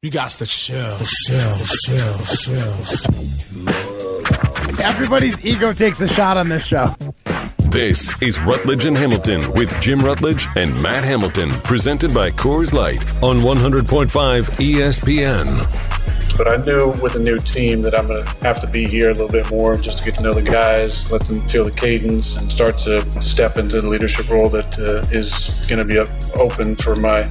You got to chill, chill, chill, chill. Everybody's ego takes a shot on this show. This is Rutledge and Hamilton with Jim Rutledge and Matt Hamilton, presented by Coors Light on 100.5 ESPN but I knew with a new team that I'm going to have to be here a little bit more just to get to know the guys, let them feel the cadence, and start to step into the leadership role that uh, is going to be open for my,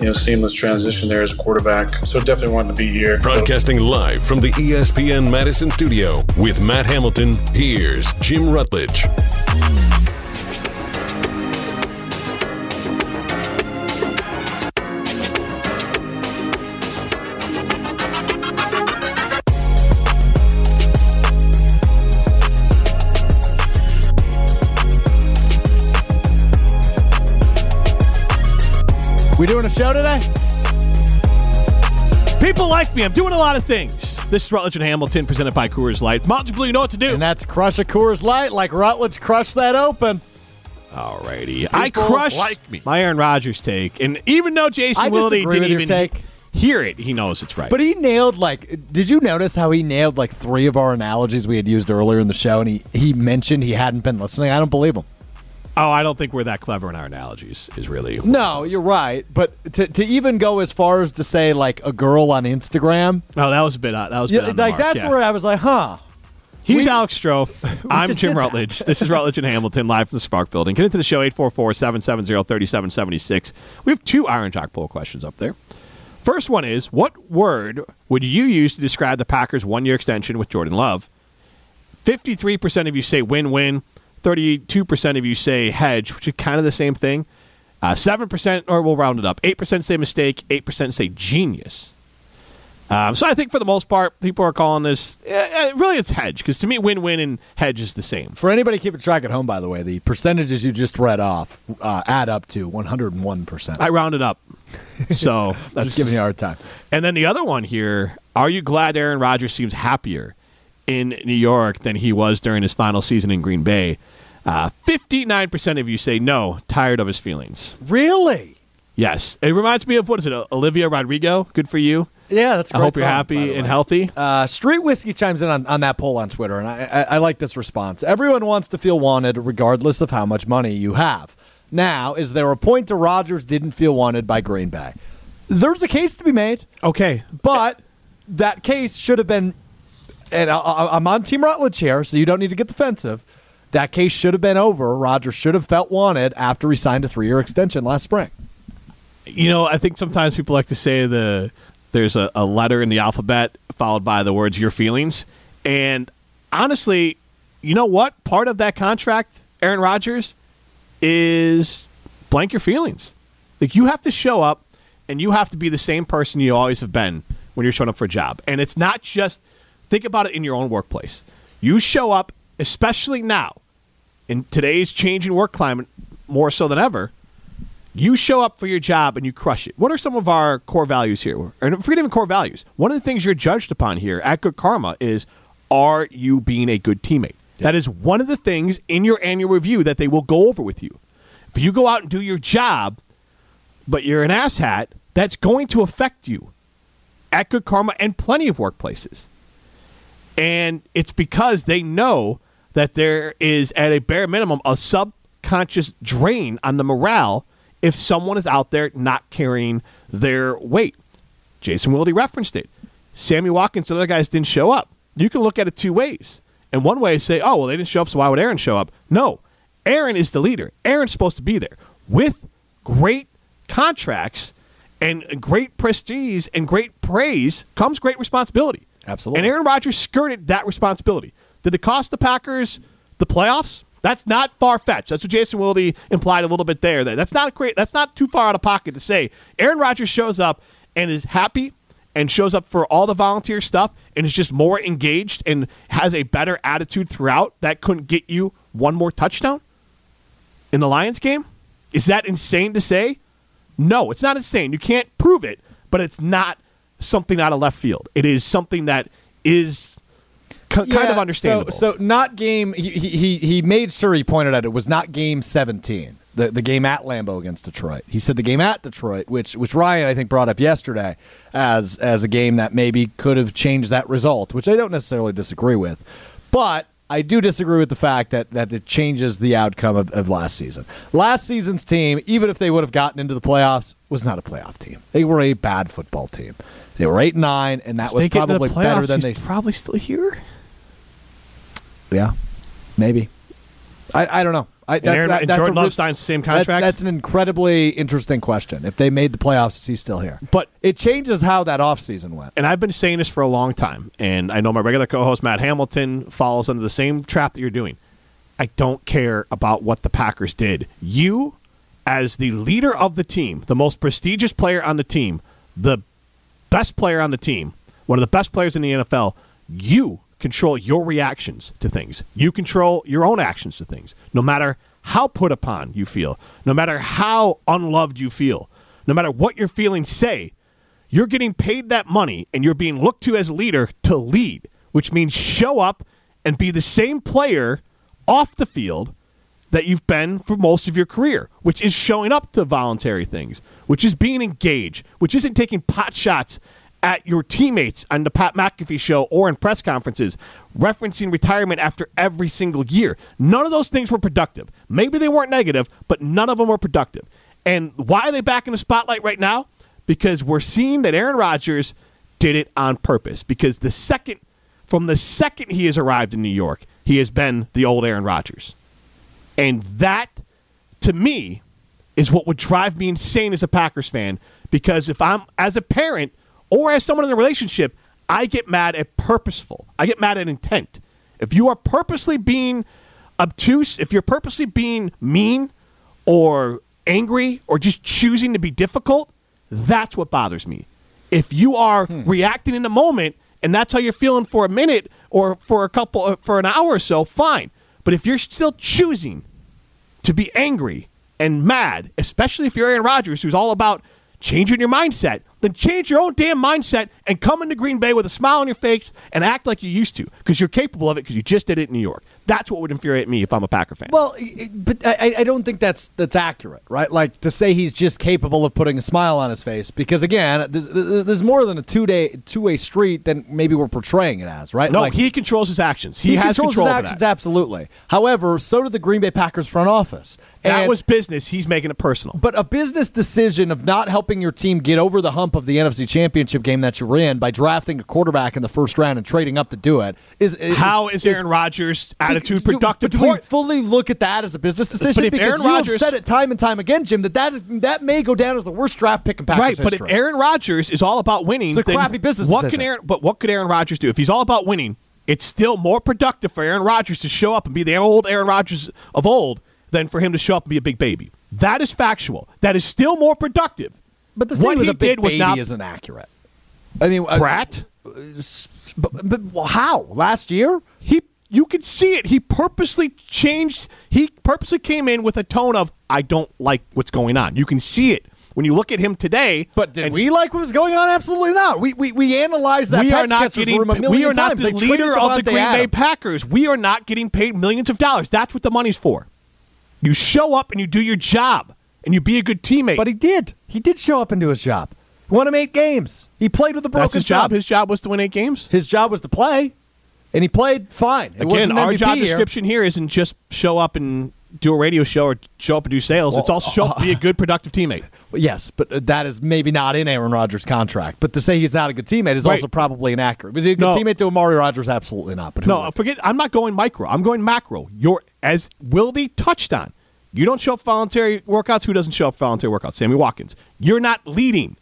you know, seamless transition there as a quarterback. So definitely wanted to be here. Broadcasting live from the ESPN Madison studio with Matt Hamilton. Here's Jim Rutledge. We doing a show today? People like me. I'm doing a lot of things. This is Rutledge and Hamilton presented by Coors Light. Mountain Blue, you know what to do. And that's crush a Coors Light like Rutledge crushed that open. Alrighty. I crushed like me. my Aaron Rodgers take. And even though Jason Wilde disagree didn't with your even take. hear it, he knows it's right. But he nailed like did you notice how he nailed like three of our analogies we had used earlier in the show and he, he mentioned he hadn't been listening? I don't believe him. Oh, I don't think we're that clever in our analogies, is really. No, you're right. But to, to even go as far as to say like a girl on Instagram, Oh, that was a bit. Uh, that was a bit yeah, like mark, that's yeah. where I was like, huh. He's We- Alex Strouf. I'm Jim. Rutledge. This is Rutledge and Hamilton live from the Spark Building. Get into the show 844-770-3776. We have two Iron Jock poll questions up there. First one is, what word would you use to describe the Packers' one-year extension with Jordan Love? 53% of you say win-win. 32% of you say hedge, which is kind of the same thing. Uh, 7%, or we'll round it up. 8% say mistake. 8% say genius. Um, so I think for the most part, people are calling this eh, really it's hedge because to me, win-win and hedge is the same. For anybody keeping track at home, by the way, the percentages you just read off uh, add up to 101%. I rounded up, so that's just giving you a hard time. And then the other one here: Are you glad Aaron Rodgers seems happier in New York than he was during his final season in Green Bay? Uh, Fifty-nine percent of you say no, tired of his feelings. Really? Yes, it reminds me of what is it, Olivia Rodrigo? Good for you. Yeah, that's. I hope you're happy and healthy. Uh, Street Whiskey chimes in on, on that poll on Twitter, and I, I, I like this response. Everyone wants to feel wanted, regardless of how much money you have. Now, is there a point to Rodgers didn't feel wanted by Green Bay? There's a case to be made, Okay, but that case should have been. And I, I'm on Team Rutledge here, so you don't need to get defensive. That case should have been over. Rodgers should have felt wanted after he signed a three-year extension last spring. You know, I think sometimes people like to say the there's a, a letter in the alphabet followed by the words "your feelings," and honestly, you know what? Part of that contract, Aaron Rodgers, is blank your feelings. Like you have to show up, and you have to be the same person you always have been when you're showing up for a job. And it's not just think about it in your own workplace. You show up, especially now in today's changing work climate, more so than ever you show up for your job and you crush it. What are some of our core values here? Or forget even core values. One of the things you're judged upon here at Good Karma is are you being a good teammate? That is one of the things in your annual review that they will go over with you. If you go out and do your job, but you're an asshat, that's going to affect you at Good Karma and plenty of workplaces. And it's because they know that there is, at a bare minimum, a subconscious drain on the morale if someone is out there not carrying their weight. Jason Wilde referenced it. Sammy Watkins and other guys didn't show up. You can look at it two ways. And one way is say, oh, well, they didn't show up, so why would Aaron show up? No. Aaron is the leader. Aaron's supposed to be there. With great contracts and great prestige and great praise comes great responsibility. Absolutely. And Aaron Rodgers skirted that responsibility. Did it cost the Packers the playoffs? That's not far fetched. That's what Jason Wilde implied a little bit there. That that's not a great. That's not too far out of pocket to say. Aaron Rodgers shows up and is happy and shows up for all the volunteer stuff and is just more engaged and has a better attitude throughout. That couldn't get you one more touchdown in the Lions game. Is that insane to say? No, it's not insane. You can't prove it, but it's not something out of left field. It is something that is kind Yeah, of understandable. So, so not game. He, he he made sure he pointed out it was not game seventeen. The the game at Lambeau against Detroit. He said the game at Detroit, which which Ryan I think brought up yesterday as as a game that maybe could have changed that result, which I don't necessarily disagree with, but. I do disagree with the fact that, that it changes the outcome of, of last season. Last season's team, even if they would have gotten into the playoffs, was not a playoff team. They were a bad football team. They were eight and nine, and that was they get into probably the better playoffs, than they probably still here. yeah, maybe. I, I don't know. I, And, Aaron, that- and that's Jordan a Love signs the same contract. that's an incredibly interesting question. If they made the playoffs, is he still here? But- it changes how that offseason went. and I've been saying this for a long time, and I know my regular co-host Matt Hamilton falls under the same trap that you're doing. I don't care about what the Packers did. You, as the leader of the team, the most prestigious player on the team, the best player on the team, one of the best players in the NFL, you control your reactions to things. You control your own actions to things. No matter how put upon you feel, no matter how unloved you feel, no matter what your feelings say, you're getting paid that money and you're being looked to as a leader to lead, which means show up and be the same player off the field that you've been for most of your career, which is showing up to voluntary things, which is being engaged, which isn't taking pot shots at your teammates on the Pat McAfee show or in press conferences, referencing retirement after every single year. None of those things were productive. Maybe they weren't negative, but none of them were productive. And why are they back in the spotlight right now? Because we're seeing that Aaron Rodgers did it on purpose. Because the second, from the second he has arrived in New York, he has been the old Aaron Rodgers. And that, to me, is what would drive me insane as a Packers fan. Because if I'm, as a parent or as someone in a relationship, I get mad at purposeful. I get mad at intent. If you are purposely being obtuse, if you're purposely being mean or angry or just choosing to be difficult, that's what bothers me. If you are reacting in the moment and that's how you're feeling for a minute or for a couple uh, for an hour or so, fine. But if you're still choosing to be angry and mad, especially if you're Aaron Rodgers, who's all about changing your mindset, then change your own damn mindset and come into Green Bay with a smile on your face and act like you used to because you're capable of it because you just did it in New York. That's what would infuriate me if I'm a Packer fan. Well, but I, I don't think that's that's accurate, right? Like to say he's just capable of putting a smile on his face, because again, there's, there's more than a two day two way street than maybe we're portraying it as, right? no, Like, he controls his actions. He, he has controls control his actions, absolutely. However, so did the Green Bay Packers front office. That was business. He's making it personal. But a business decision of not helping your team get over the hump of the NFC Championship game that you're in by drafting a quarterback in the first round and trading up to do it is, is How is Aaron Rodgers' attitude productive But do we fully look at that as a business decision? if because Aaron Rodgers- said it time and time again, Jim, that that, is, that may go down as the worst draft pick in Packers Right, but if. Aaron Rodgers is all about winning, It's a crappy business What decision. can Aaron? But what could Aaron Rodgers do if he's all about winning? It's still more productive for Aaron Rodgers to show up and be the old Aaron Rodgers of old than for him to show up and be a big baby. That is factual. That is still more productive. but the what he did was not- isn't accurate. I mean, uh, Brat. but, but how last year? He, you could see it. He purposely changed. He purposely came in with a tone of "I don't like what's going on." You can see it when you look at him today. But did and we like what was going on? Absolutely not. We we, we analyzed that. we are not getting. room a million We are not times. the They leader of the Green Bay Packers. We are not getting paid millions of dollars. That's what the money's for. You show up and you do your job and you be a good teammate. But he did. He did show up and do his job. Won him eight games. He played with a broken that's his job. His job was to win eight games. His job was to play, and he played fine. It Again, our MVP job description here isn't just show up and do a radio show or show up and do sales. it's also show up and be a uh, good, productive teammate. Yes, but uh, that is maybe not in Aaron Rodgers' contract. But to say he's not a good teammate is Right. also probably inaccurate. Was he a good No. teammate to Amari Rodgers? Absolutely not. But No, forget. I'm not going micro. I'm going macro. You're as Wildy touched on. You don't show up voluntary workouts. Who doesn't show up voluntary workouts? Sammy Watkins. You're not leading.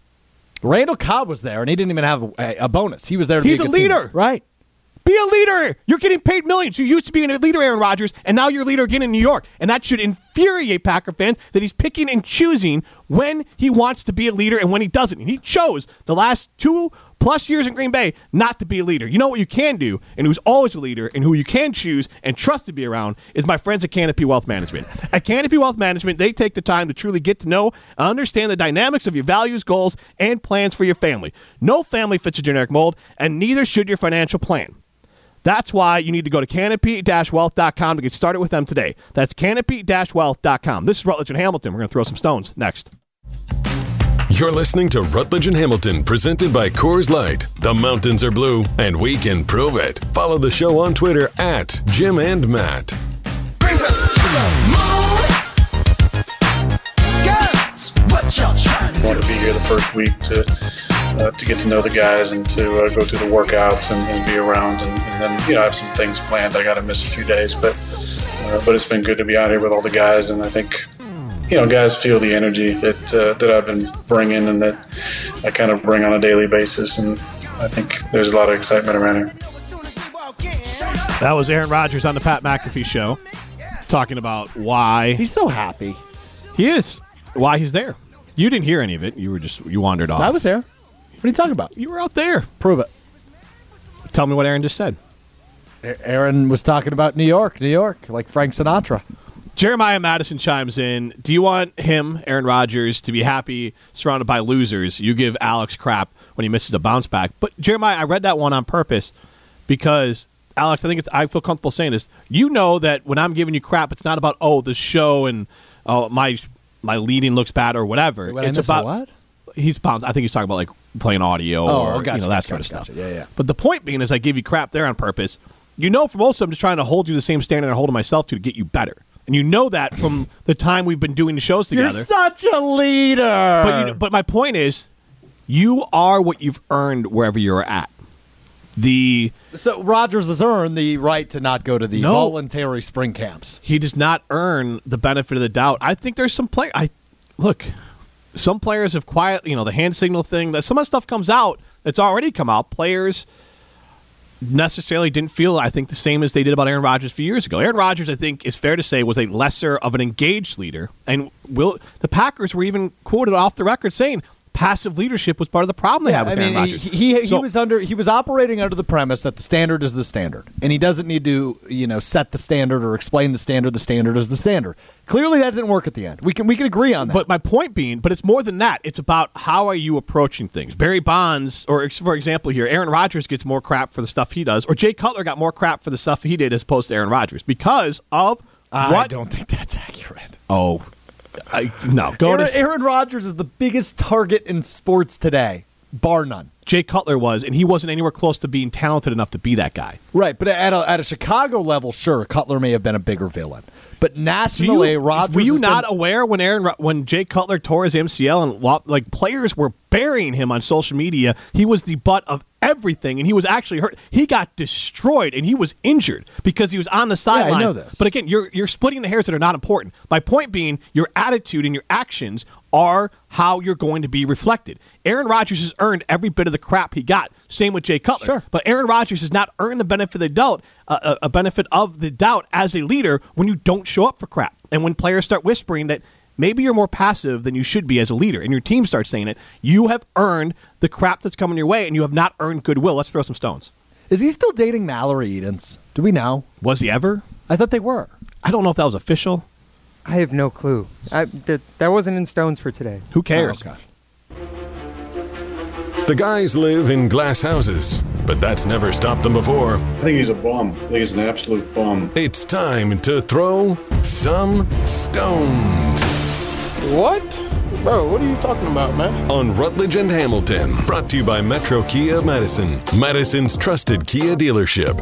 Randall Cobb was there, and he didn't even have a, a bonus. He was there. To He's be a a, leader. teammate. right? Be a leader. You're getting paid millions. You used to be a leader, Aaron Rodgers, and now you're a leader again in New York. And that should infuriate Packer fans that he's picking and choosing when he wants to be a leader and when he doesn't. And he chose the last two plus years in Green Bay not to be a leader. You know what you can do, and who's always a leader, and who you can choose and trust to be around is my friends at Canopy Wealth Management. At Canopy Wealth Management, they take the time to truly get to know and understand the dynamics of your values, goals, and plans for your family. No family fits a generic mold, and neither should your financial plan. That's why you need to go to canopy-wealth.com to get started with them today. That's canopy-wealth.com. This is Rutledge and Hamilton. We're going to throw some stones next. You're listening to Rutledge and Hamilton, presented by Coors Light. The mountains are blue, and we can prove it. Follow the show on Twitter at Jim and Matt. wanted to be here the first week to uh, to get to know the guys and to uh, go through the workouts and, and be around. And, and, then you know I have some things planned. I got to miss a few days, but uh, but it's been good to be out here with all the guys. And I think you know guys feel the energy that uh, that I've been bringing and that I kind of bring on a daily basis. And I think there's a lot of excitement around here. That was Aaron Rodgers on the Pat McAfee show talking about why He's so happy. he is, why he's there. You didn't hear any of it. You were just you wandered off. I was there. What are you talking about? you were out there. Prove it. Tell me what Aaron just said. Aaron was talking about New York, New York, like Frank Sinatra. Jeremiah Madison chimes in. Do you want him, Aaron Rodgers, to be happy surrounded by losers? You give Alex crap when he misses a bounce back. But Jeremiah, I read that one on purpose because Alex, I think it's I feel comfortable saying this. You know that when I'm giving you crap, it's not about oh the show and oh my my leading looks bad or whatever. Wait, I it's about what? he's bounce. I think he's talking about like playing audio Oh, or gotcha, you know that gotcha, sort of gotcha, stuff. yeah, yeah. But the point being is, I give you crap there on purpose. You know, for most of them, I'm just trying to hold you the same standard I'm holding myself to to get you better. And you know that from the time we've been doing the shows together. You're such a leader. But, you, but my point is, you are what you've earned wherever you're at. The so Rodgers has earned the right to not go to the No. voluntary spring camps. he does not earn the benefit of the doubt. I think there's some play. I look, some players have quiet. You know, the hand signal thing. That some of the stuff comes out that's already come out. Players necessarily didn't feel, I think, the same as they did about Aaron Rodgers a few years ago. Aaron Rodgers, I think, is fair to say, was a lesser of an engaged leader, and will the Packers were even quoted off the record saying passive leadership was part of the problem they had with I Aaron mean, Rodgers. he, he, he So- was under he was operating under the premise that the standard is the standard, and he doesn't need to you know set the standard or explain the standard. The standard is the standard. Clearly, that didn't work at the end. We can we can agree on that. But my point being, but it's more than that. It's about how are you approaching things. Barry Bonds, or for example, here, Aaron Rodgers gets more crap for the stuff he does, or Jay Cutler got more crap for the stuff he did as opposed to Aaron Rodgers because of I what? don't think that's accurate. Oh, I, no. Go Aaron, to Aaron Rodgers is the biggest target in sports today, bar none. Jay Cutler was, and he wasn't anywhere close to being talented enough to be that guy. Right, but at a, at a Chicago level, sure, Cutler may have been a bigger villain. But Do you- nationally, Rodgers were you has been- not aware when Aaron when Jay Cutler tore his MCL and like players were burying him on social media? He was the butt of everything, and he was actually hurt. He got destroyed, and he was injured because he was on the sideline. I know this. But again, you're you're splitting the hairs that are not important. My point being, your attitude and your actions are how you're going to be reflected. Aaron Rodgers has earned every bit of the crap he got. Same with Jay Cutler. Sure. But Aaron Rodgers has not earned the benefit of the doubt, uh, a benefit of the doubt as a leader when you don't show up for crap, and when players start whispering that maybe you're more passive than you should be as a leader, and your team starts saying it. You have earned the crap that's coming your way, and you have not earned goodwill. Let's throw some stones. Is he still dating Mallory Edens? Do we know? Was he ever? I thought they were. I don't know if that was official. I have no clue. I, that, that wasn't in stones for today. Who cares? Oh, okay. The guys live in glass houses, but that's never stopped them before. I think he's a bum. I think he's an absolute bum. It's time to throw some stones What? Bro, what are you talking about, man? on Rutledge and Hamilton. Brought to you by Metro Kia Madison, Madison's trusted Kia dealership.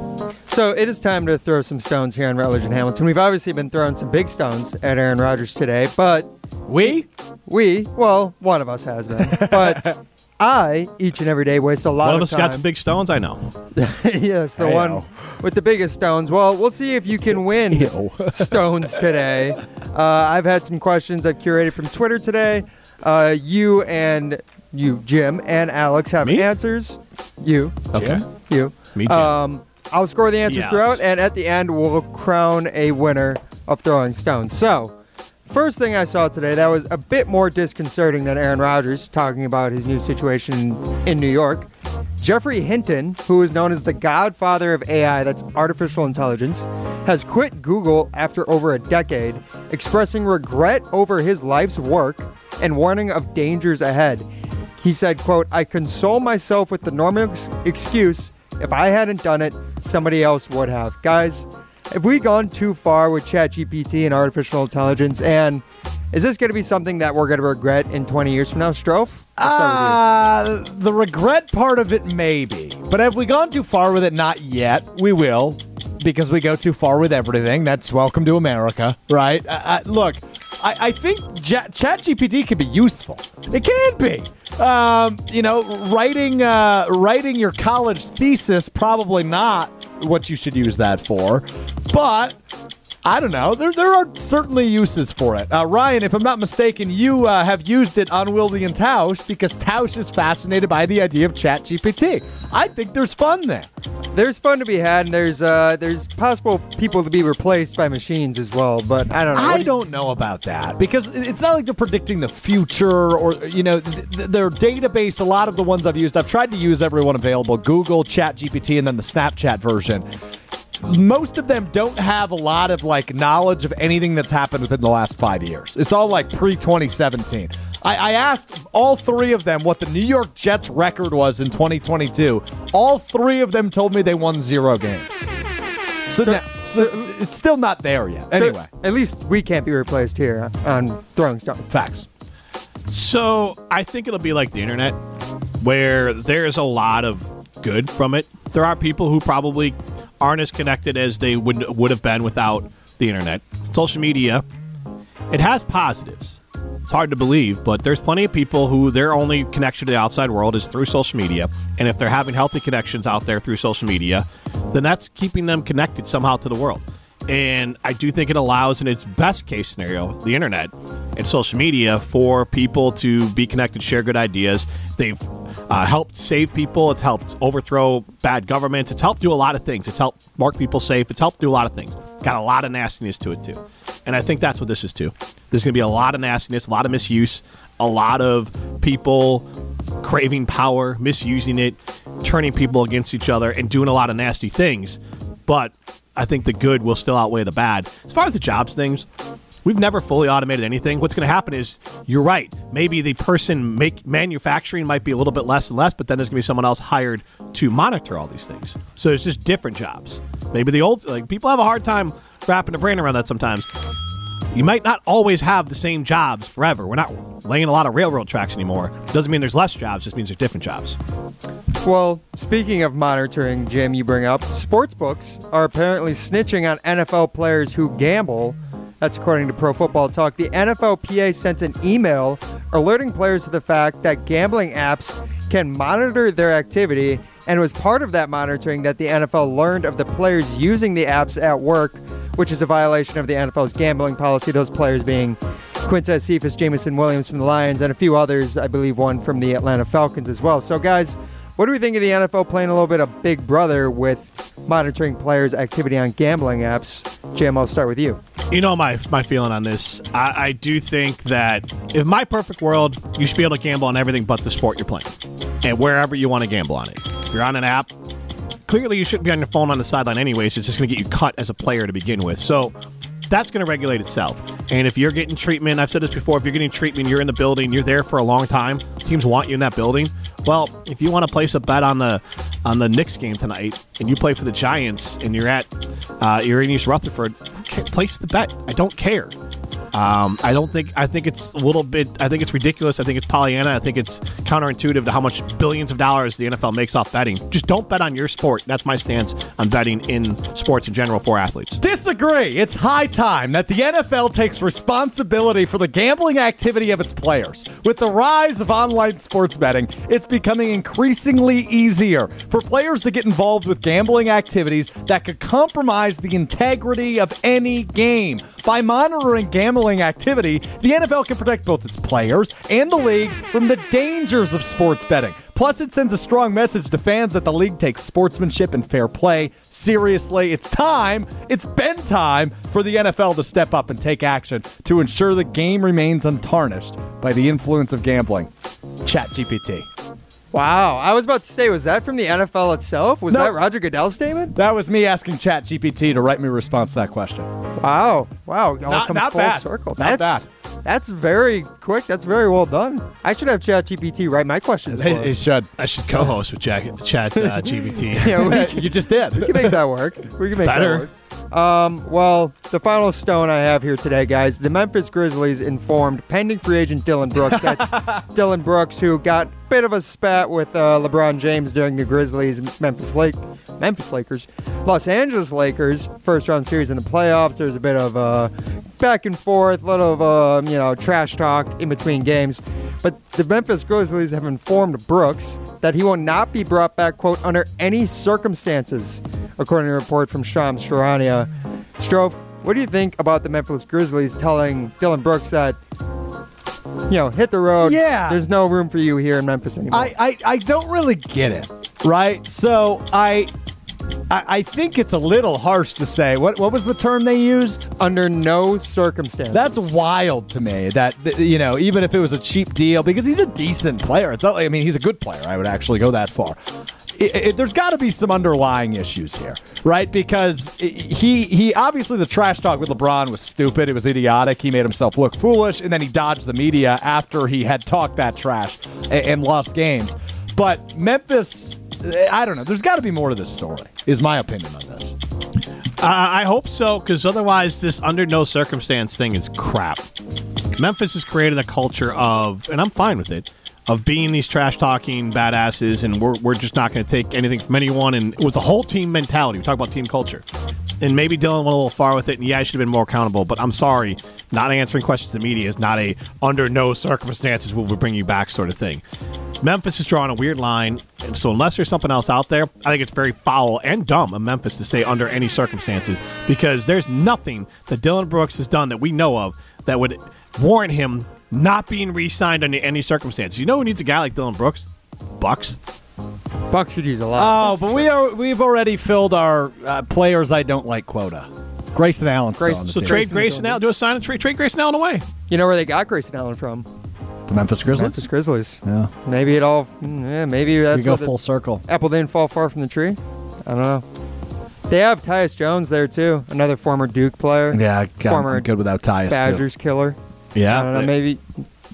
So it is time to throw some stones here on Rutledge and Hamilton. We've obviously been throwing some big stones at Aaron Rodgers today, but We? we, well, one of us has been, but I, each and every day, waste a lot One of of us time. got some big stones. I know. yes, the I one know. with the biggest stones. Well, we'll see if you can win stones today. Uh, I've had some questions I've curated from Twitter today. Uh, you and you, Jim and Alex, have Me? answers. You, Okay. you. Me, Jim. Um, I'll score the answers Yes. throughout, and at the end, we'll crown a winner of throwing stones. So, first thing I saw today that was a bit more disconcerting than Aaron Rodgers talking about his new situation in New York. Geoffrey Hinton, who is known as the godfather of AI, that's artificial intelligence, has quit Google after over a decade, expressing regret over his life's work and warning of dangers ahead. He said, quote, I console myself with the normal ex- excuse If I hadn't done it, somebody else would have. Guys, have we gone too far with ChatGPT and artificial intelligence? And is this going to be something that we're going to regret in 20 years from now, Strouf? Uh, the regret part of it, maybe. But have we gone too far with it? Not yet. We will, because we go too far with everything. That's welcome to America, right? Uh, uh, look, I, I think ja- ChatGPT can be useful. It can be. Um, you know, writing uh, writing your college thesis probably not what you should use that for, but I don't know. There, there are certainly uses for it. Uh, Ryan, if I'm not mistaken, you uh, have used it on Wildy and Tausch because Tausch is fascinated by the idea of ChatGPT. I think there's fun there. There's fun to be had, and there's uh, there's possible people to be replaced by machines as well. But I don't know. I do don't know about that because it's not like they're predicting the future or, you know, th- th- their database. A lot of the ones I've used, I've tried to use every one available Google, ChatGPT, and then the Snapchat version. Most of them don't have a lot of like knowledge of anything that's happened within the last five years. It's all like pre 2017. I, I asked all three of them what the New York Jets record was in 2022. All three of them told me they won zero games. So, now, so it's still not there yet. So, Anyway, at least we can't be replaced here on throwing stones. facts. So I think it'll be like the internet, where there's a lot of good from it. There are people who probably aren't as connected as they would would have been without the internet. Social media, it has positives. It's hard to believe, but there's plenty of people who their only connection to the outside world is through social media. And if they're having healthy connections out there through social media, then that's keeping them connected somehow to the world. And I do think it allows, in its best case scenario, the internet and social media for people to be connected, share good ideas. They've uh, helped save people. It's helped overthrow bad governments. It's helped do a lot of things. It's helped mark people safe. It's helped do a lot of things. It's Got a lot of nastiness to it, too. And I think that's what this is, too. There's going to be a lot of nastiness, a lot of misuse, a lot of people craving power, misusing it, turning people against each other, and doing a lot of nasty things. But I think the good will still outweigh the bad. As far as the jobs things, we've never fully automated anything. What's going to happen is you're right. Maybe the person make manufacturing might be a little bit less and less, but then there's going to be someone else hired to monitor all these things. So it's just different jobs. Maybe the old like people have a hard time wrapping their brain around that sometimes. You might not always have the same jobs forever. We're not laying a lot of railroad tracks anymore. Doesn't mean there's less jobs, just means there's different jobs. Well, speaking of monitoring, Jim, you bring up sports books are apparently snitching on NFL players who gamble. That's according to Pro Football Talk. The NFLPA sent an email alerting players to the fact that gambling apps can monitor their activity, and it was part of that monitoring that the NFL learned of the players using the apps at work, which is a violation of the NFL's gambling policy. Those players being Quintez Cephus, Jameson Williams from the Lions, and a few others, I believe one from the Atlanta Falcons as well. So, guys, what do we think of the NFL playing a little bit of Big Brother with monitoring players' activity on gambling apps? Jim, I'll start with you. You know my my feeling on this. I, I do think that if my perfect world, you should be able to gamble on everything but the sport you're playing, and wherever you want to gamble on it. If you're on an app, clearly you shouldn't be on your phone on the sideline anyways. It's just going to get you cut as a player to begin with. So that's going to regulate itself. And if you're getting treatment, I've said this before, if you're getting treatment, you're in the building, you're there for a long time. Teams want you in that building. Well, if you want to place a bet on the on the Knicks game tonight, and you play for the Giants, and you're at uh, you're in East Rutherford, place the bet. I don't care. Um, I don't think. I think it's a little bit. I think it's ridiculous. I think it's Pollyanna. I think it's counterintuitive to how much billions of dollars the NFL makes off betting. Just don't bet on your sport. That's my stance on betting in sports in general for athletes. Disagree. It's high time that the NFL takes responsibility for the gambling activity of its players. With the rise of online sports betting, it's becoming increasingly easier for players to get involved with gambling activities that could compromise the integrity of any game. By monitoring gambling activity, the NFL can protect both its players and the league from the dangers of sports betting. Plus, it sends a strong message to fans that the league takes sportsmanship and fair play seriously. It's time, it's been time for the NFL to step up and take action to ensure the game remains untarnished by the influence of gambling. ChatGPT. Wow, I was about to say, was that from the NFL itself? Was No. that Roger Goodell's statement? That was me asking ChatGPT to write me a response to that question. Wow, wow, it all Not- comes not full bad. circle. Not That's bad. That's very quick. That's very well done. I should have ChatGPT write my questions for It, it should. I should co-host with Jack, Chat uh, GBT. Yeah, we, you just did. we can make that work. We can make Better. that work. Um, well, the final stone I have here today, guys. The Memphis Grizzlies informed pending free agent Dillon Brooks. That's Dillon Brooks, who got a bit of a spat with uh, LeBron James during the Grizzlies Memphis Lake, Memphis Lakers, Los Angeles Lakers first round series in the playoffs. There's a bit of uh, back and forth, a little of uh, you know trash talk in between games. But the Memphis Grizzlies have informed Brooks that he will not be brought back, quote, under any circumstances, according to a report from Shams Charania. Strouf, what do you think about the Memphis Grizzlies telling Dillon Brooks that, you know, hit the road? Yeah. There's no room for you here in Memphis anymore. I, I, I don't really get it, right? So I, I I think it's a little harsh to say. What what was the term they used? under no circumstances. That's wild to me. That th- you know, even if it was a cheap deal, because he's a decent player. It's not, I mean, he's a good player. I would actually go that far. It, it, there's got to be some underlying issues here, right? Because he he obviously the trash talk with LeBron was stupid. It was idiotic. He made himself look foolish, and then he dodged the media after he had talked that trash and, and lost games. But Memphis, I don't know. There's got to be more to this story. Is my opinion on this. Uh, I hope so, because otherwise, this under no circumstance thing is crap. Memphis has created a culture of, and I'm fine with it, of being these trash talking badasses, and we're, we're just not going to take anything from anyone. And it was the whole team mentality. We talk about team culture. And maybe Dillon went a little far with it, and yeah, I should have been more accountable. But I'm sorry, not answering questions to the media is not a under no circumstances will we bring you back sort of thing. Memphis is drawing a weird line, so unless there's something else out there, I think it's very foul and dumb of Memphis to say under any circumstances because there's nothing that Dillon Brooks has done that we know of that would warrant him not being re-signed under any circumstances. You know who needs a guy like Dillon Brooks? Bucks. Bucks could use a lot. Oh, but we are we've already filled our uh, players I don't like quota. Grayson Allen Grayson- on So team. trade Grayson Grayson Allen. Do a sign and trade, trade Grayson Allen away. You know where they got Grayson Allen from? the Memphis Grizzlies. Memphis Grizzlies. Yeah, Maybe it all. mm, Yeah, maybe we go full circle. apple didn't fall far from the tree. I don't know. They have Tyus Jones there too, another former Duke player. Yeah, God, Former good without Tyus. too. Badgers killer. Yeah. I don't know. Maybe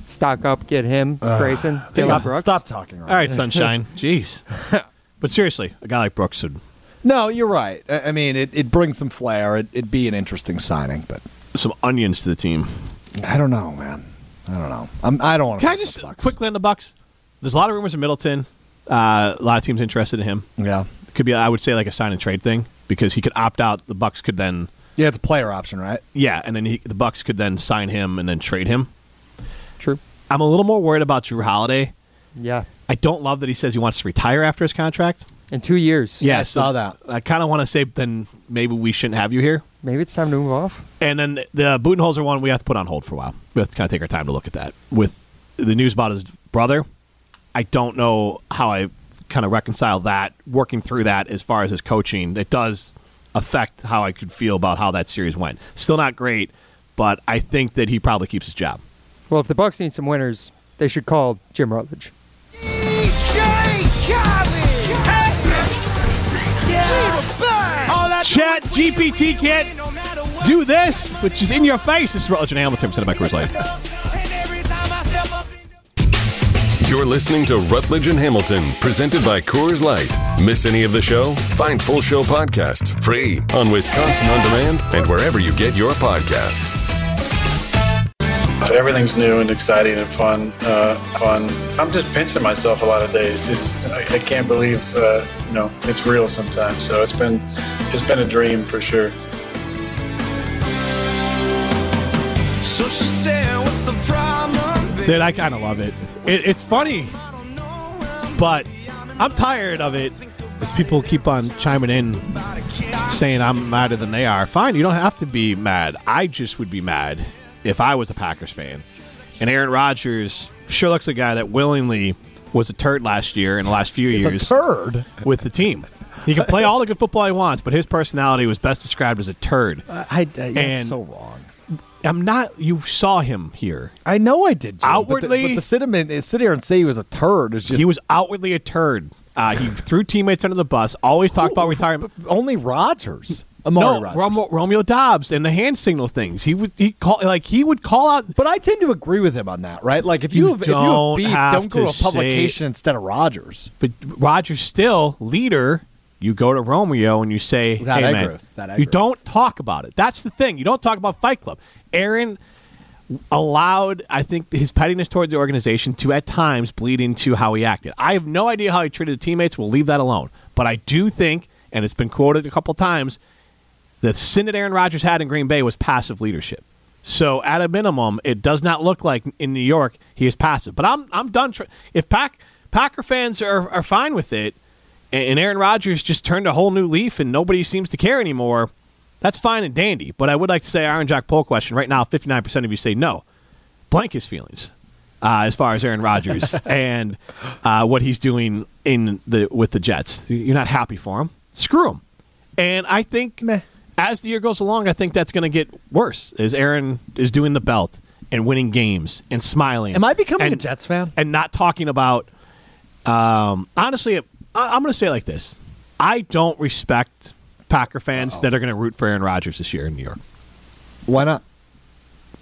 stock up, get him, Grayson, Dillon Stop, Brooks. stop talking. All right, Sunshine. Jeez. But seriously, a guy like Brooks would No, you're right. I, I mean, it, it brings some flair. It, it'd be an interesting signing, but some onions to the team. I don't know, man. I don't know. I'm, I don't want to. Can I just quickly on the Bucks? There's a lot of rumors in Middleton. Uh, a lot of teams interested in him. Yeah, Could be, I would say, like a sign and trade thing because he could opt out. The Bucks could then, yeah. It's a player option, right? yeah, and then he, the Bucks could then sign him and then trade him. True. I'm a little more worried about Jrue Holiday. Yeah. I don't love that he says he wants to retire after his contract. In two years. Yeah, I saw that. I kind of want to say then maybe we shouldn't have you here. Maybe it's time to move off. And then the Budenholzer one we have to put on hold for a while. We have to kind of take our time to look at that. With the news about his brother, I don't know how I kind of reconcile that, working through that as far as his coaching. It does affect how I could feel about how that series went. Still not great, but I think that he probably keeps his job. Well, if the Bucks need some winners, they should call Jim Rutledge. Chat GPT can't do this, which is in your face. This is Rutledge and Hamilton, by Coors Light. You're listening to Rutledge and Hamilton, presented by Coors Light. Miss any of the show? Find full show podcasts free on Wisconsin On Demand and wherever you get your podcasts. Everything's new and exciting and fun. Uh, fun. I'm just pinching myself a lot of days. It's, I, I can't believe, uh, you know, it's real sometimes. So it's been, it's been a dream for sure. So she said, What's the problem? Dude, I kind of love it. it. It's funny, but I'm tired of it. As people keep on chiming in, saying I'm madder than they are. Fine, you don't have to be mad. I just would be mad if I was a Packers fan. And Aaron Rodgers sure looks like a guy that willingly was a turd last year and the last few It's a turd. with the team. He can play all the good football he wants, but his personality was best described as a turd. I, And- so wrong. I'm not. You saw him here. I know I did. Jim, Outwardly- but the, but to sit him in, sit here and say he was a turd is just He was outwardly a turd. Uh, he threw teammates under the bus. Always talked about retirement. only Rodgers. Amari no, Rodgers. Romo, Romeo Doubs and the hand signal things. He would he call like he would call out. But I tend to agree with him on that, right? Like if you, You have, if you have beef, have don't go to to a publication instead of Rodgers. But Rodgers still leader. You go to Romeo and you say, That "Hey man, agree with. That I you don't talk about it." That's the thing. You don't talk about Fight Club. Aaron allowed, I think, his pettiness towards the organization to at times bleed into how he acted. I have no idea how he treated the teammates. We'll leave that alone. But I do think, and it's been quoted a couple times, the sin that Aaron Rodgers had in Green Bay was passive leadership. So at a minimum, it does not look like in New York he is passive. But I'm I'm done. Tr- if Pack Packer fans are are fine with it, and, and Aaron Rodgers just turned a whole new leaf and nobody seems to care anymore, that's fine and dandy. But I would like to say Iron Jack poll question right now. Fifty nine percent of you say no. Blank his feelings uh, as far as Aaron Rodgers and uh, what he's doing in the with the Jets. You're not happy for him. Screw him. And I think as the year goes along, I think that's going to get worse. As Aaron is doing the belt and winning games and smiling. Am I becoming and- a Jets fan? and not talking about? Um, honestly, I, I'm going to say it like this: I don't respect Packer fans that are going to root for Aaron Rodgers this year in New York. Why not?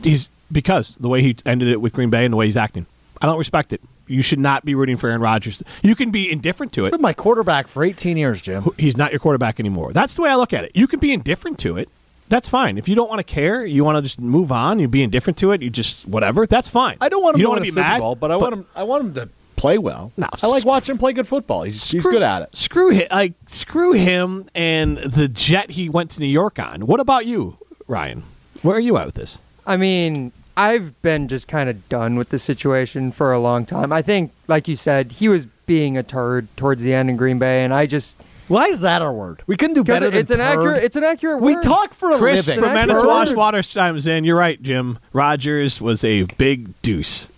He's because the way he ended it with Green Bay and the way he's acting. I don't respect it. You should not be rooting for Aaron Rodgers. You can be indifferent to He's it. been my quarterback for 18 years, Jim. He's not your quarterback anymore. That's the way I look at it. You can be indifferent to it. That's fine. If you don't want to care, you want to just move on. You be indifferent to it. You just whatever. That's fine. I don't want him you to don't wanna a be Super mad, Bowl, but I want him. I want him to play well. No, I like sc- watching him play good football. He's he's good at it. Screw him. Like screw him and the jet he went to New York on. What about you, Ryan? Where are you at with this? I mean, I've been just kind of done with the situation for a long time. I think, like you said, he was being a turd towards the end in Green Bay, and I just Why is that our word? We couldn't do because better. it's than an turd. accurate, it's an accurate. We talk for a Chris living. from An actual Manitowoc word. Water chimes in. You're right, Jim. Rodgers was a big deuce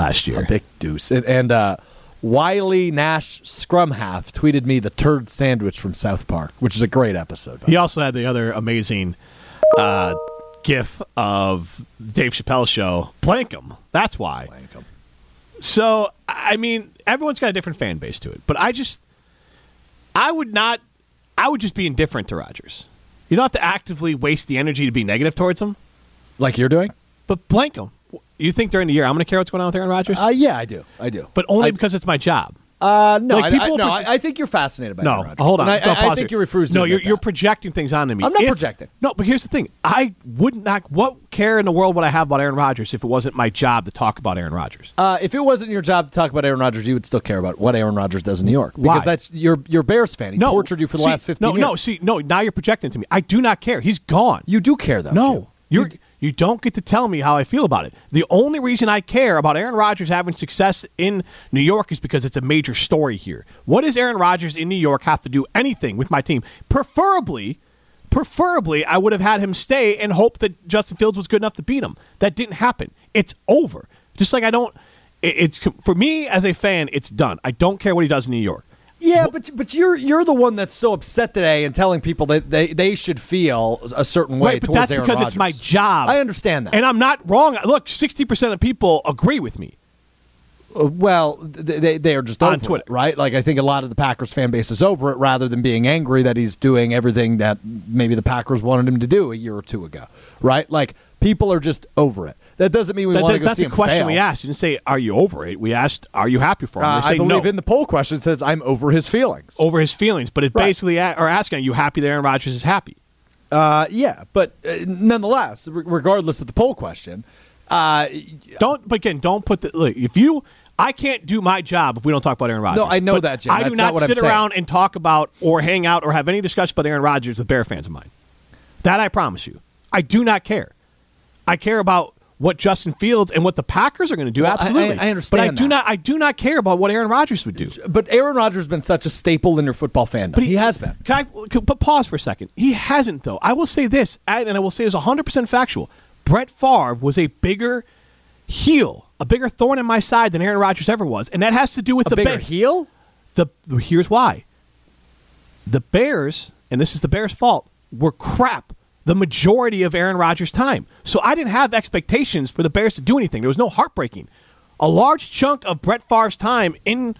last year. A big deuce. And, and uh, Wiley Nash Scrum Half tweeted me the turd sandwich from South Park, which is a great episode. He also had the other amazing uh, gif of Dave Chappelle's show, Plankum. That's why. So, I mean, everyone's got a different fan base to it, but I just, I would not, I would just be indifferent to Rodgers. You don't have to actively waste the energy to be negative towards him, Like you're doing? but blank him. You think during the year I'm going to care what's going on with Aaron Rodgers? Uh, yeah, I do. I do. but only I- because it's my job. Uh, no, Like, I, people I, no proje- I, I think you're fascinated by No, Aaron Rodgers. hold on. And I, No, I, I think you're refusing. No, you're, you're projecting things onto me. I'm not If- projecting. No, but here's the thing. I would not. What care in the world would I have about Aaron Rodgers if it wasn't my job to talk about Aaron Rodgers? Uh, if it wasn't your job to talk about Aaron Rodgers, you would still care about what Aaron Rodgers does in New York because Why? that's you're you're Bears fan. He no, tortured you for the See, last 15 no, years. No, see, no. Now you're projecting to me. I do not care. He's gone. you do care though. No, you're. You- You don't get to tell me how I feel about it. The only reason I care about Aaron Rodgers having success in New York is because it's a major story here. What does Aaron Rodgers in New York have to do anything with my team? Preferably, preferably, I would have had him stay and hope that Justin Fields was good enough to beat him. That didn't happen. It's over. Just like I don't. It's for me as a fan. It's done. I don't care what he does in New York. Yeah, but but you're you're the one that's so upset today and telling people that they, they should feel a certain way Right, but towards that's Aaron because it's my job. I understand that. and I'm not wrong. Look, sixty percent of people agree with me. Uh, well, they they are just On over Twitter. it, right? Like I think a lot of the Packers fan base is over it, rather than being angry that he's doing everything that maybe the Packers wanted him to do a year or two ago, right? Like people are just over it. That doesn't mean we That- want to that's go not see the question fail. we asked. You didn't say, "Are you over it?" We asked, "Are you happy for him?" Uh, say I believe no. in the poll question it says I'm over his feelings. over his feelings, but it Right. basically a- are asking, "Are you happy that Aaron Rodgers is happy?" Uh, yeah, but uh, nonetheless, re- regardless of the poll question, uh, Don't. But again, don't put the. Look, if you, I can't do my job if we don't talk about Aaron Rodgers. No, I know But that, Jim. I do That's not, not sit around and talk about or hang out or have any discussion about Aaron Rodgers with Bear fans of mine. That I promise you, I do not care. I care about what Justin Fields and what the Packers are going to do. Well, I- I- absolutely, I understand But I do not. I do not care about what Aaron Rodgers would do. but Aaron Rodgers has been such a staple in your football fandom. But he, has been. Can I, can- but pause for a second. He hasn't, though. I will say this, and I will say it's 100% factual. Brett Favre was a bigger heel, a bigger thorn in my side than Aaron Rodgers ever was. And that has to do with A the bigger Bears. heel? The, here's why. The Bears, and this is the Bears' fault, were crap the majority of Aaron Rodgers' time. So I didn't have expectations for the Bears to do anything. There was no heartbreaking. A large chunk of Brett Favre's time in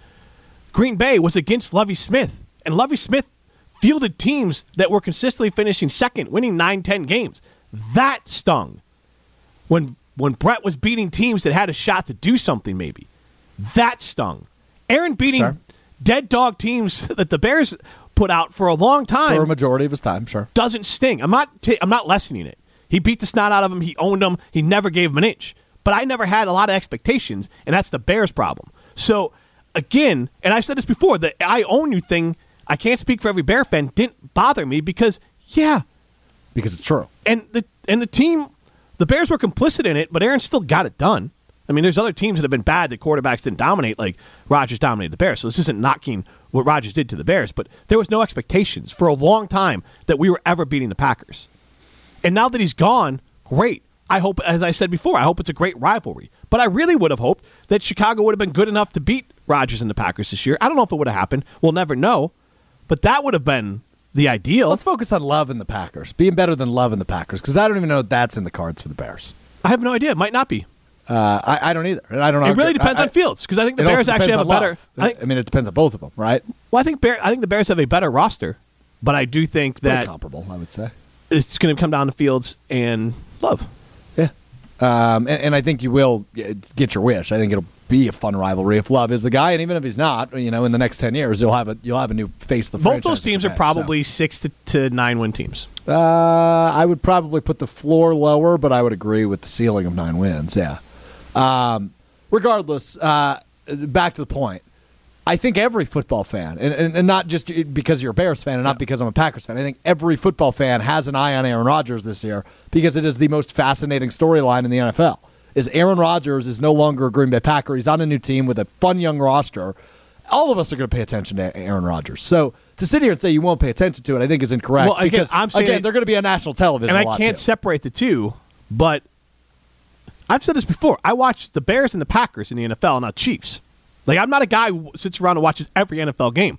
Green Bay was against Lovie Smith, and Lovie Smith fielded teams that were consistently finishing second, winning 9, 10 games. That stung. When when Brett was beating teams that had a shot to do something, maybe that stung. Aaron beating Sure. dead dog teams that the Bears put out for a long time For a majority of his time, sure. doesn't sting. I'm not. i I'm not lessening it. He beat the snot out of him. He owned him. He never gave him an inch. But I never had a lot of expectations, and that's the Bears' problem. So again, and I've said this before, the I own you thing. I can't speak for every Bear fan. Didn't bother me because yeah, Because it's true. and the and the team, the Bears were complicit in it, but Aaron still got it done. I mean, there's other teams that have been bad that quarterbacks didn't dominate, like Rodgers dominated the Bears. So this isn't knocking what Rodgers did to the Bears, but there was no expectations for a long time that we were ever beating the Packers. And now that he's gone, great. I hope, as I said before, I hope it's a great rivalry. But I really would have hoped that Chicago would have been good enough to beat Rodgers and the Packers this year. I don't know if it would have happened. We'll never know. But that would have been the ideal. Let's focus on love and the Packers, being better than love and the Packers, because I don't even know if that's in the cards for the Bears. I have no idea. It might not be. Uh, I, I don't either. I don't know. It really depends I- on Fields because I think the Bears actually have a better. I, think, I mean, it depends on both of them, right? well, I think Bear, I think the Bears have a better roster, but I do think Pretty that comparable, I would say. it's going to come down to Fields and Love. Yeah. Um, and, and I think you will get your wish. I think it'll be a fun rivalry if Love is the guy, and even if he's not, you know, in the next ten years, you'll have a you'll have a new face of the Both those teams are compare, so. probably six to, to nine win teams. Uh, I would probably put the floor lower, but I would agree with the ceiling of nine wins. Yeah. Um, regardless, uh, back to the point. I think every football fan, and, and, and not just because you're a Bears fan and not because I'm a Packers fan, I think every football fan has an eye on Aaron Rodgers this year because it is the most fascinating storyline in the NFL. Is Aaron Rodgers is no longer a Green Bay Packer. He's on a new team with a fun young roster. All of us are going to pay attention to Aaron Rodgers. So to sit here and say you won't pay attention to it, I think is incorrect. Well, again, because I'm saying- again, they're going to be on national television. and I can't too. separate the two, but I've said this before. I watch the Bears and the Packers in the NFL, not Chiefs. Like I'm not a guy who sits around and watches every NFL game.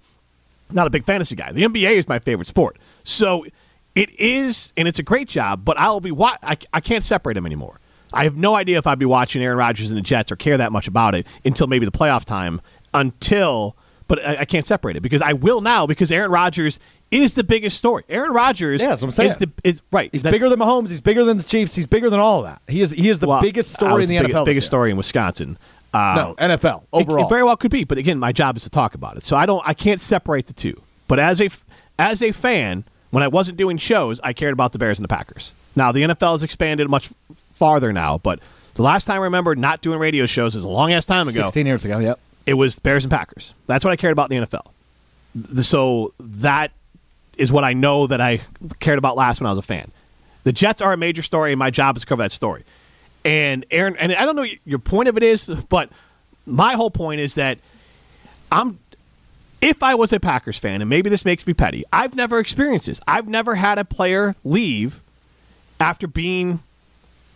Not a big fantasy guy. The NBA is my favorite sport, so it is, and it's a great job. But I'll be wa- I, I can't separate them anymore. I have no idea if I'd be watching Aaron Rodgers and the Jets or care that much about it until maybe the playoff time. Until, but I, I can't separate it because I will now because Aaron Rodgers is the biggest story. Aaron Rodgers Yeah, that's what I'm saying. is the is right. He's bigger than Mahomes. He's bigger than the Chiefs. He's bigger than all of that. He is. He is the well, biggest story in the big- NFL. this Biggest story in Wisconsin. Uh, No, NFL overall. It, very well could be, but again, my job is to talk about it. So I don't. I can't separate the two. But as a as a fan, when I wasn't doing shows, I cared about the Bears and the Packers. Now the NFL has expanded much farther now, but the last time I remember not doing radio shows is a long ass time ago. Sixteen years ago. Yep. It was Bears and Packers. That's what I cared about in the NFL. So that is what I know that I cared about last when I was a fan. The Jets are a major story, and my job is to cover that story. And Aaron, and I don't know your point of it is, but my whole point is that I'm. If I was a Packers fan, and maybe this makes me petty, I've never experienced this. I've never had a player leave after being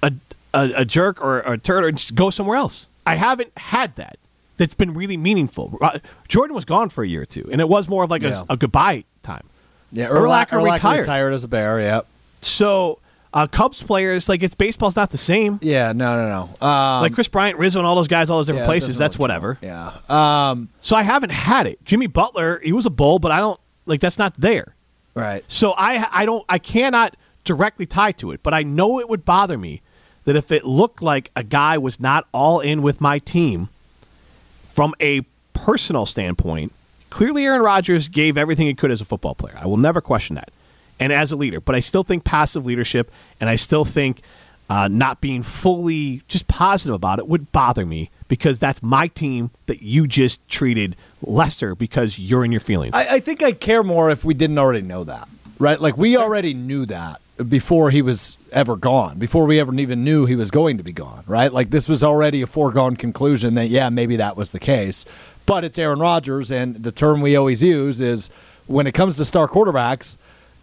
a, a, a jerk or, or a turd or just go somewhere else. I haven't had that. That's been really meaningful. Uh, Jordan was gone for a year or two, and it was more of like Yeah. a, a goodbye time. Yeah. Urlacher Urlacher retired. retired as a Bear. Yep. So uh, Cubs players, like it's baseball's not the same. Yeah. No. No. No. Um, like Kris Bryant, Rizzo, and all those guys, all those different yeah, places. That's whatever. Yeah. Um. So I haven't had it. Jimmy Butler, he was a bull, but I don't like that's not there. Right. So I I don't I cannot directly tie to it, but I know it would bother me that if it looked like a guy was not all in with my team from a personal standpoint, clearly Aaron Rodgers gave everything he could as a football player. I will never question that. And as a leader, but I still think passive leadership and I still think uh, not being fully just positive about it would bother me because that's my team that you just treated lesser because you're in your feelings. I, I think I'd care more if we didn't already know that. Right. Like we already knew that before he was ever gone. Before we ever even knew he was going to be gone. Right. Like this was already a foregone conclusion that yeah maybe that was the case. But it's Aaron Rodgers, and the term we always use is when it comes to star quarterbacks.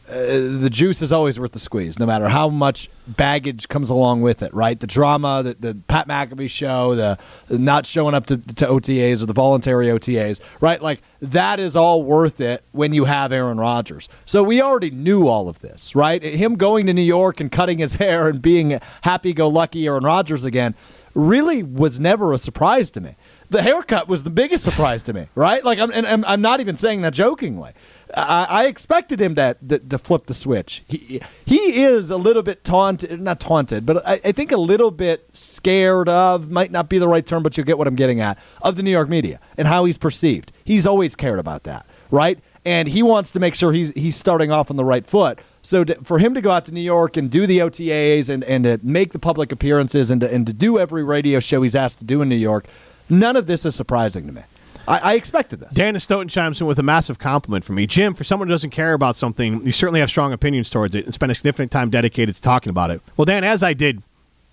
Uh, the juice is always worth the squeeze, no matter how much baggage comes along with it, right? The drama, the, the Pat McAfee show, the, not showing up to, to OTAs or the voluntary OTAs, right? Like that is all worth it when you have Aaron Rodgers. So we already knew all of this, right? Him going to New York and cutting his hair and being happy go lucky Aaron Rodgers again really was never a surprise to me The haircut was the biggest surprise to me, right? Like, I'm, and, I'm not even saying that jokingly. I, I expected him to, to to flip the switch. He he is a little bit taunted, not taunted, but I, I think a little bit scared of might not be the right term, but you'll get what I'm getting at of the New York media and how he's perceived. He's always cared about that, right? And he wants to make sure he's he's starting off on the right foot. So to, for him to go out to New York and do the OTAs and, and to make the public appearances and to, and to do every radio show he's asked to do in New York, none of this is surprising to me. I, I expected this. Dan Stoughton chimes in with a massive compliment from me. Jim, for someone who doesn't care about something, you certainly have strong opinions towards it and spend a significant time dedicated to talking about it. Well, Dan, as I did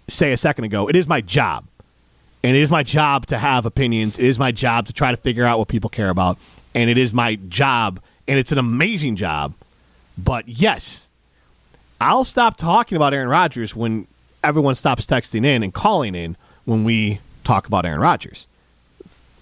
say a second ago, it is my job. And it is my job to have opinions. It is my job to try to figure out what people care about. And it is my job, and it's an amazing job. But yes, I'll stop talking about Aaron Rodgers when everyone stops texting in and calling in when we talk about Aaron Rodgers.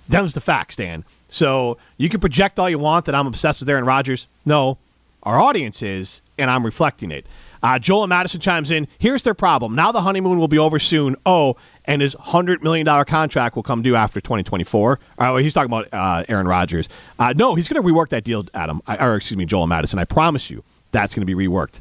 Them's the facts, Dan. So you can project all you want that I'm obsessed with Aaron Rodgers. No, our audience is, and I'm reflecting it. Uh, Joel and Madison chimes in. Here's their problem. Now the honeymoon will be over soon. Oh, and his $100 million contract will come due after 2024. Oh, he's talking about uh, Aaron Rodgers. Uh, no, he's going to rework that deal, Adam. I, or, excuse me, Joel and Madison. I promise you that's going to be reworked.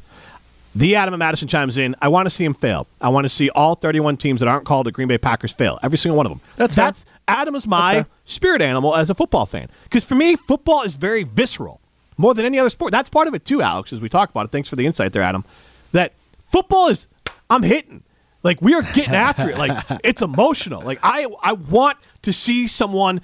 The Adam and Madison chimes in. I want to see him fail. I want to see all 31 teams that aren't called the Green Bay Packers fail. Every single one of them. That's fair. that's Adam is my fair. spirit animal as a football fan. Because for me, football is very visceral, more than any other sport. That's part of it too, Alex. As we talk about it. Thanks for the insight there, Adam. That football is. I'm hitting. Like we are getting after it. Like it's emotional. Like I I want to see someone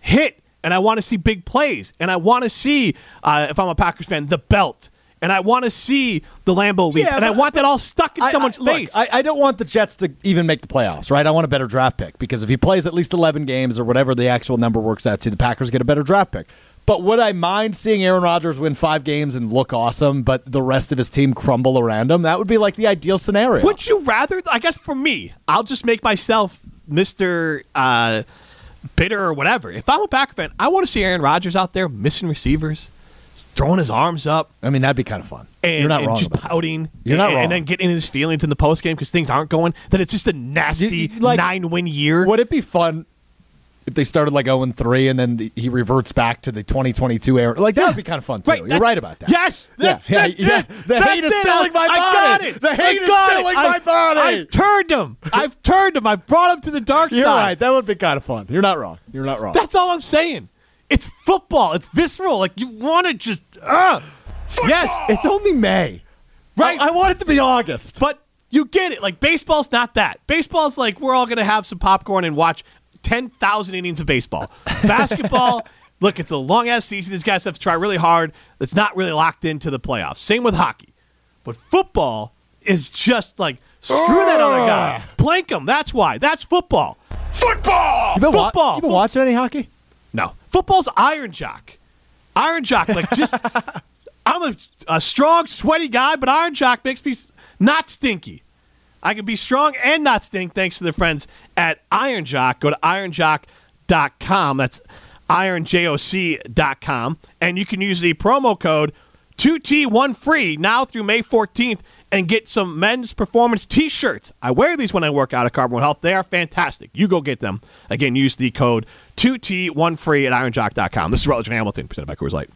hit, and I want to see big plays, and I want to see uh, if I'm a Packers fan the belt. And I want to see the Lambeau leap, Yeah, and I want that all stuck in I- someone's I, look, face. I, I don't want the Jets to even make the playoffs, right? I want a better draft pick because if he plays at least 11 games or whatever the actual number works out to, the Packers get a better draft pick. But would I mind seeing Aaron Rodgers win five games and look awesome, but the rest of his team crumble around him? That would be like the ideal scenario. Would you rather? I guess for me, I'll just make myself Mister uh, Bitter or whatever. If I'm a Packer fan, I want to see Aaron Rodgers out there missing receivers, throwing his arms up, I mean, that'd be kind of fun. and, You're not and wrong. just pouting. You're not and, wrong. And then getting in his feelings in the post game because things aren't going. That it's just a nasty you- like- nine win year. Would it be fun if they started like 0 3 and then the, he reverts back to the 2022 era? Like, that would be kind of fun, too. You're right about that. Yes, that's, yeah, that's yeah. it. The That's hate is it. filling my I body. got it. The hate I is filling my body. I've turned him. I've turned him. I've brought him to the dark You're side. right. That would be kind of fun. You're not wrong. You're not wrong. That's all I'm saying. It's football. It's visceral. Like you want to just. Uh. Yes, It's only May. Right. I, I want it to be August. but you get it. Like baseball's not that. Baseball's like we're all gonna have some popcorn and watch ten thousand innings of baseball. Basketball. Look, it's a long ass season. These guys have to try really hard. It's not really locked into the playoffs. Same with hockey. But football is just like screw that other ah. guy. Plank him. That's why. That's football. Football! You been, wa- football. you been watching any hockey? No. Football's iron jock. Iron jock, like just. I'm a, a strong, sweaty guy, but iron jock makes me not stinky. I can be strong and not stink thanks to the friends at Iron Jock. Go to ironjock.com. That's ironjock.com. And you can use the promo code 2T1 free now through May 14th and get some men's performance t shirts. I wear these when I work out at Carbon Health. They are fantastic. You go get them. Again, use the code 2T1 free at ironjock.com. This is Rutledge Hamilton, presented by Coors Light.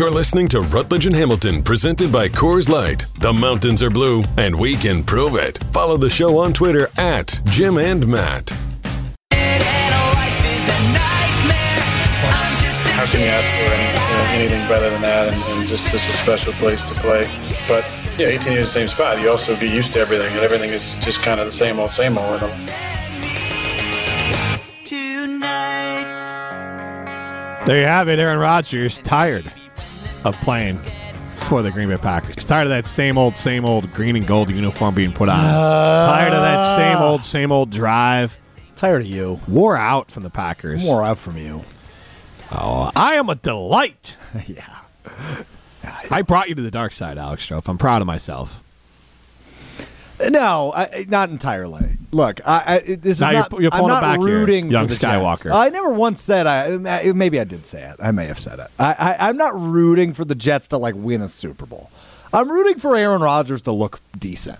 You're listening to Rutledge and Hamilton, presented by Coors Light. The mountains are blue, and we can prove it. Follow the show on Twitter at Jim and Matt. How can you ask for any, uh, anything better than that? And, and just such a special place to play. But yeah, 18 years, the same spot. You also get used to everything, and everything is just kind of the same old, same old. with them. There you have it. Aaron Rodgers tired of playing for the Green Bay Packers. Tired of that same old, same old green and gold uniform being put on. tired of that same old, same old drive. Tired of you. Wore out from the Packers. Wore out from you. Oh, I am a delight. yeah. I brought you to the dark side, Alex Strouf. I'm proud of myself. No, I, not entirely. Look, I, I this is Now you're- not. you're I'm not back here, rooting young for the Skywalker. Jets. I never once said I. Maybe I did say it. I may have said it. I, I, I'm not rooting for the Jets to like win a Super Bowl. I'm rooting for Aaron Rodgers to look decent.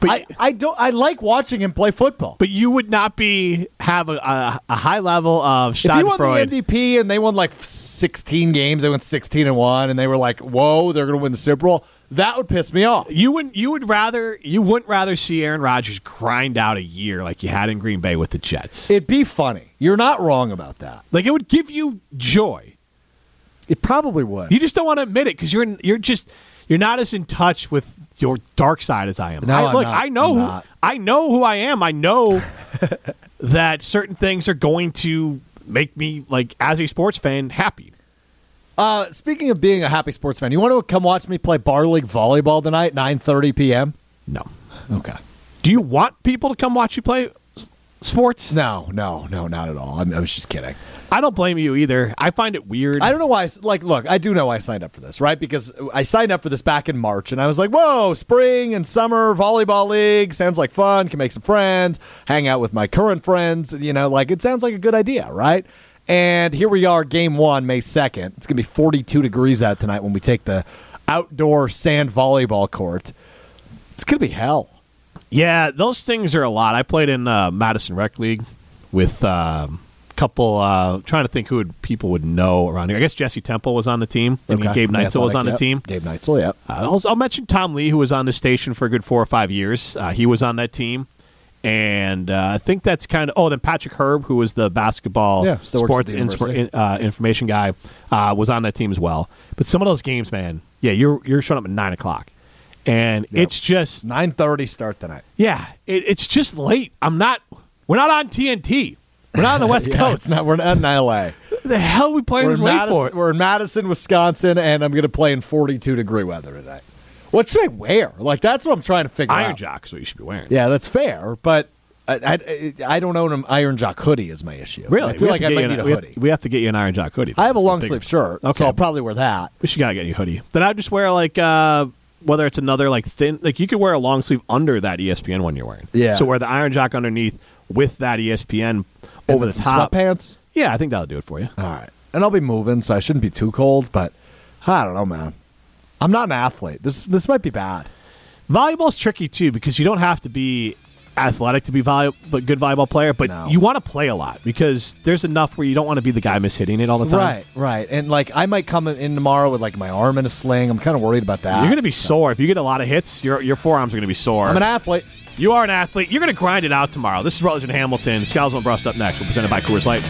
But I, I don't. I like watching him play football. but you would not be have a, a, a high level of if he won the MVP and they won like 16 games, they went 16 and one, and they were like, "Whoa, they're going to win the Super Bowl." That would piss me off. You wouldn't. you would rather you wouldn't rather see Aaron Rodgers grind out a year like you had in Green Bay with the Jets. It'd be funny. You're not wrong about that. like it would give you joy. It probably would. You just don't want to admit it because you're you're just you're not as in touch with your dark side as I am. No, I, I'm look, not. I know I'm who not. I know who I am. I know that certain things are going to make me like as a sports fan happy. Uh, speaking of being a happy sports fan, you want to come watch me play bar league volleyball tonight, 9:30 p.m. No. Okay. Do you want people to come watch you play sports? No, no, no, not at all. I'm, I was just kidding. I don't blame you either. I find it weird. I don't know why. I Like, look, I do know why I signed up for this, right? Because I signed up for this back in March, and I was like, "Whoa, spring and summer volleyball league sounds like fun. Can make some friends, hang out with my current friends. You know, like it sounds like a good idea, right?" And here we are, game one, May second. It's gonna be 42 degrees out tonight when we take the outdoor sand volleyball court. It's gonna be hell. Yeah, those things are a lot. I played in uh, Madison Rec League with um, a couple. Uh, trying to think who would, people would know around here. I guess Jesse Temple was on the team, and Okay. Gabe Neitzel was on the yep. team. Gabe Neitzel, yeah. Uh, I'll, I'll mention Tom Lee, who was on the station for a good four or five years. Uh, he was on that team. And uh, I think that's kind of. Oh, then Patrick Herb, who was the basketball Yeah, still works at sports in- uh, information guy, uh, was on that team as well. But some of those games, man, yeah, you're you're showing up at nine o'clock, and it's just 9:30 start tonight. yeah, it, it's just late. I'm not. We're not on TNT. We're not on the West Yeah, Coast. not. We're not in LA. the hell are we playing We're this late Madison, for? we're in Madison, Wisconsin, and I'm going to play in 42 degree weather tonight. What should I wear? Like that's what I'm trying to figure Iron out. Iron jock is what you should be wearing. Yeah, that's fair, but I, I, I don't own an Iron Jock hoodie is my issue. Really? I feel like I might need a we have- hoodie. We have to get you an Iron Jock hoodie. I have a long sleeve shirt, Okay. so I'll probably wear that. We should gotta get you a hoodie. Then I'd just wear like uh, whether it's another like thin like you could wear a long sleeve under that ESPN one you're wearing. Yeah. So wear the Iron Jock underneath with that ESPN over the And top. sweatpants. Yeah, I think that'll do it for you. All right, and I'll be moving, so I shouldn't be too cold. But I don't know, man. I'm not an athlete. This this might be bad. Volleyball's tricky too because you don't have to be athletic to be volley- but good volleyball player, but No. you want to play a lot because there's enough where you don't want to be the guy mishitting it all the time. Right, right. And like I might come in tomorrow with like my arm in a sling. I'm kind of worried about that. You're going to be sore if you get a lot of hits. Your your forearms are going to be sore. I'm an athlete. you are an athlete. You're going to grind it out tomorrow. This is Rutledge and Hamilton. Scowls on Brust up next. We're presented by Coors Light.